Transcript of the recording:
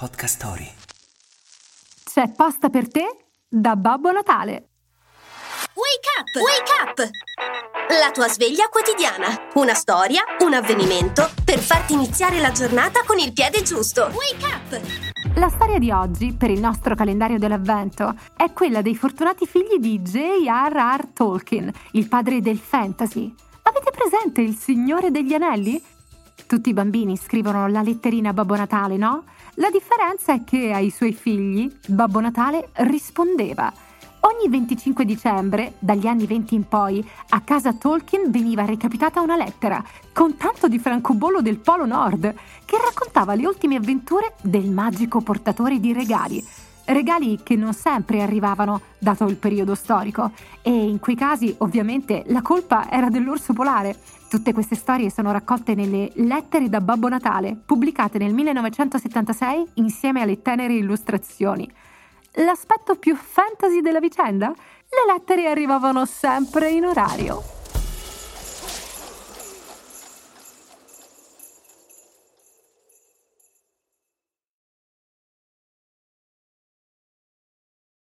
Podcast Story. C'è pasta per te da Babbo Natale. Wake up! Wake up! La tua sveglia quotidiana. Una storia, un avvenimento per farti iniziare la giornata con il piede giusto. Wake up! La storia di oggi, per il nostro calendario dell'avvento, è quella dei fortunati figli di J.R.R. Tolkien, il padre del fantasy. Avete presente il Signore degli Anelli? Tutti i bambini scrivono la letterina a Babbo Natale, no? La differenza è che ai suoi figli Babbo Natale rispondeva. Ogni 25 dicembre, dagli anni 20 in poi, a casa Tolkien veniva recapitata una lettera con tanto di francobollo del Polo Nord che raccontava le ultime avventure del magico portatore di regali. Regali che non sempre arrivavano, dato il periodo storico, e in quei casi ovviamente la colpa era dell'orso polare. Tutte queste storie sono raccolte nelle Lettere da Babbo Natale, pubblicate nel 1976 insieme alle tenere illustrazioni. L'aspetto più fantasy della vicenda? Le lettere arrivavano sempre in orario.